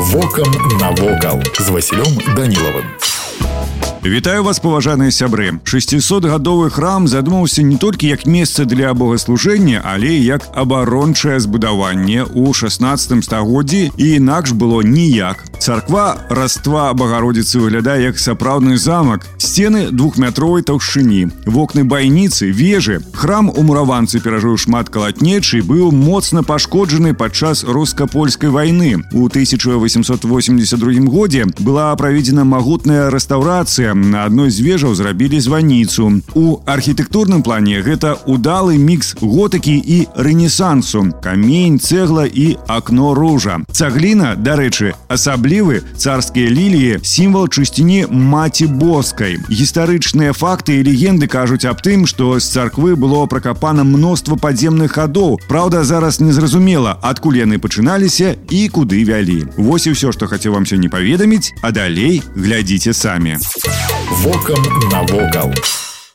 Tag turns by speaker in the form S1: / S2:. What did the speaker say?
S1: Вокам навокал з Васілём Данілавым.
S2: Вітаю вас паважаныя сябры 600гадовы храм задумаўся не толькі як месца для богаслужэння але як абарончае збудаванне ў 16 стагоддзі і інакш было ніяк царква раства багародзіцы выглядае як сапраўдны замак сцены двухметровай таўшчыні вокны байніцы вежы храм у мураванцы перажыў шмат калатнечы быў моцна пашкоджаны падчас руска-польскай вайны у 1882 годзе была праведзена магутная рэстаўрацыя на адной з вежаў зрабілі званіцу. У архітэктурным плане гэта удалы мікс готыкі і рэнесансу, камень, цэгла і акно ружа. Цагліна, дарэчы, асаблівы царскія ліліі сімвал чысціні маці боскай. Гістарычныя факты і легенды кажуць аб тым, што з царквы было пракапана мноства падземных хадоў. Праўда, зараз незразумела, адкуль яны пачыналіся і куды вялі. Вось і ўсё, што хацеў вам сёння паведаміць, а далей глядзіце самі.
S1: Вокам навокал.